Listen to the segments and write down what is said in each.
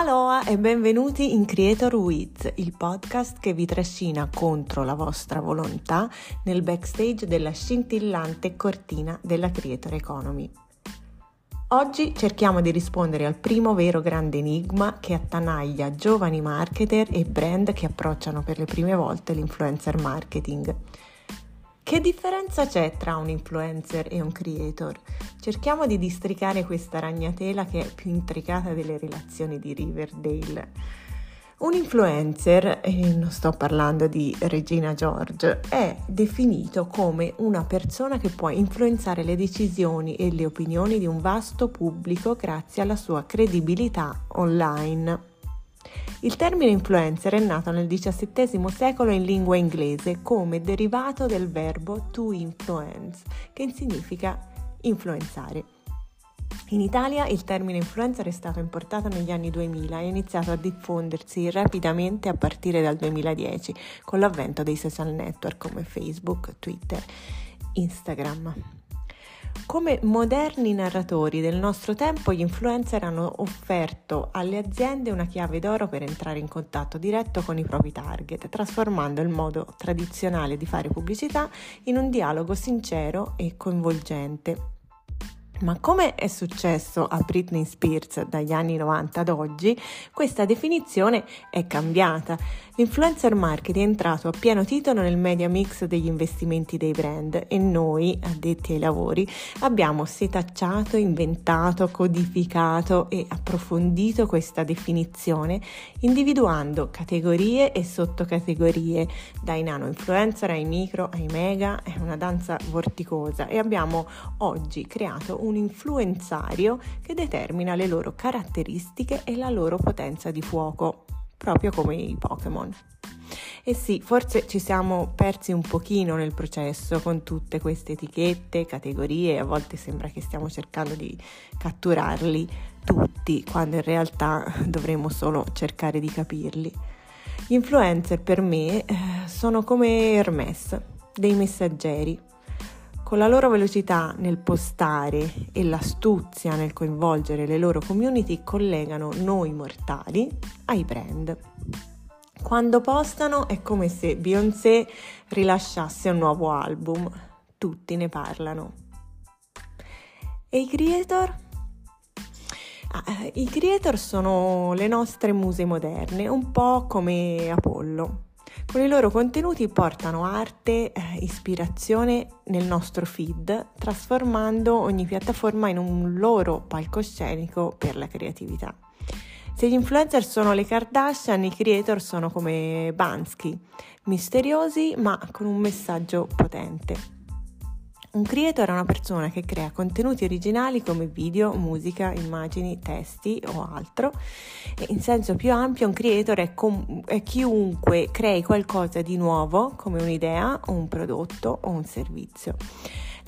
Aloha e benvenuti in Creator With, il podcast che vi trascina contro la vostra volontà nel backstage della scintillante cortina della Creator Economy. Oggi cerchiamo di rispondere al primo vero grande enigma che attanaglia giovani marketer e brand che approcciano per le prime volte l'influencer marketing. Che differenza c'è tra un influencer e un creator? Cerchiamo di districare questa ragnatela che è più intricata delle relazioni di Riverdale. Un influencer, e non sto parlando di Regina George, è definito come una persona che può influenzare le decisioni e le opinioni di un vasto pubblico grazie alla sua credibilità online. Il termine influencer è nato nel XVII secolo in lingua inglese come derivato del verbo to influence, che significa influenzare. In Italia il termine influencer è stato importato negli anni 2000 e ha iniziato a diffondersi rapidamente a partire dal 2010 con l'avvento dei social network come Facebook, Twitter, Instagram. Come moderni narratori del nostro tempo, gli influencer hanno offerto alle aziende una chiave d'oro per entrare in contatto diretto con i propri target, trasformando il modo tradizionale di fare pubblicità in un dialogo sincero e coinvolgente. Ma come è successo a Britney Spears dagli anni 90 ad oggi, questa definizione è cambiata. L'influencer marketing è entrato a pieno titolo nel media mix degli investimenti dei brand e noi, addetti ai lavori, abbiamo setacciato, inventato, codificato e approfondito questa definizione, individuando categorie e sottocategorie, dai nano influencer ai micro ai mega, è una danza vorticosa e abbiamo oggi creato un un influenzario che determina le loro caratteristiche e la loro potenza di fuoco, proprio come i Pokémon. E sì, forse ci siamo persi un pochino nel processo con tutte queste etichette, categorie, a volte sembra che stiamo cercando di catturarli tutti, quando in realtà dovremmo solo cercare di capirli. Gli influencer per me eh, sono come Hermes, dei messaggeri, con la loro velocità nel postare e l'astuzia nel coinvolgere le loro community collegano noi mortali ai brand. Quando postano è come se Beyoncé rilasciasse un nuovo album, tutti ne parlano. E i creator? Ah, I creator sono le nostre muse moderne, un po' come Apollo. Con i loro contenuti portano arte, eh, ispirazione nel nostro feed, trasformando ogni piattaforma in un loro palcoscenico per la creatività. Se gli influencer sono le Kardashian, i creator sono come Bansky, misteriosi ma con un messaggio potente. Un creator è una persona che crea contenuti originali come video, musica, immagini, testi o altro. In senso più ampio, un creator è, com- è chiunque crei qualcosa di nuovo come un'idea, un prodotto o un servizio.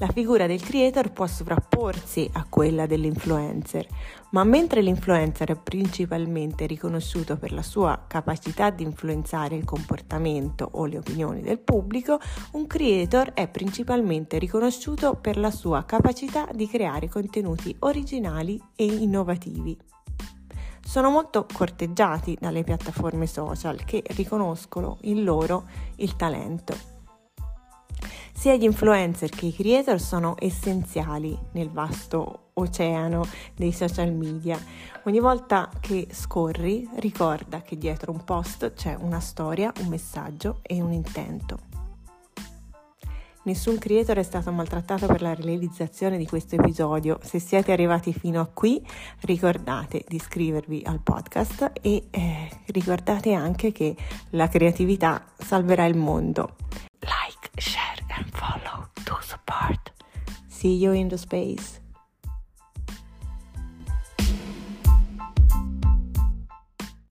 La figura del creator può sovrapporsi a quella dell'influencer, ma mentre l'influencer è principalmente riconosciuto per la sua capacità di influenzare il comportamento o le opinioni del pubblico, un creator è principalmente riconosciuto per la sua capacità di creare contenuti originali e innovativi sono molto corteggiati dalle piattaforme social che riconoscono in loro il talento. Sia gli influencer che i creator sono essenziali nel vasto oceano dei social media. Ogni volta che scorri ricorda che dietro un post c'è una storia, un messaggio e un intento. Nessun creator è stato maltrattato per la realizzazione di questo episodio. Se siete arrivati fino a qui, ricordate di iscrivervi al podcast e eh, ricordate anche che la creatività salverà il mondo. Like, share See you in the space.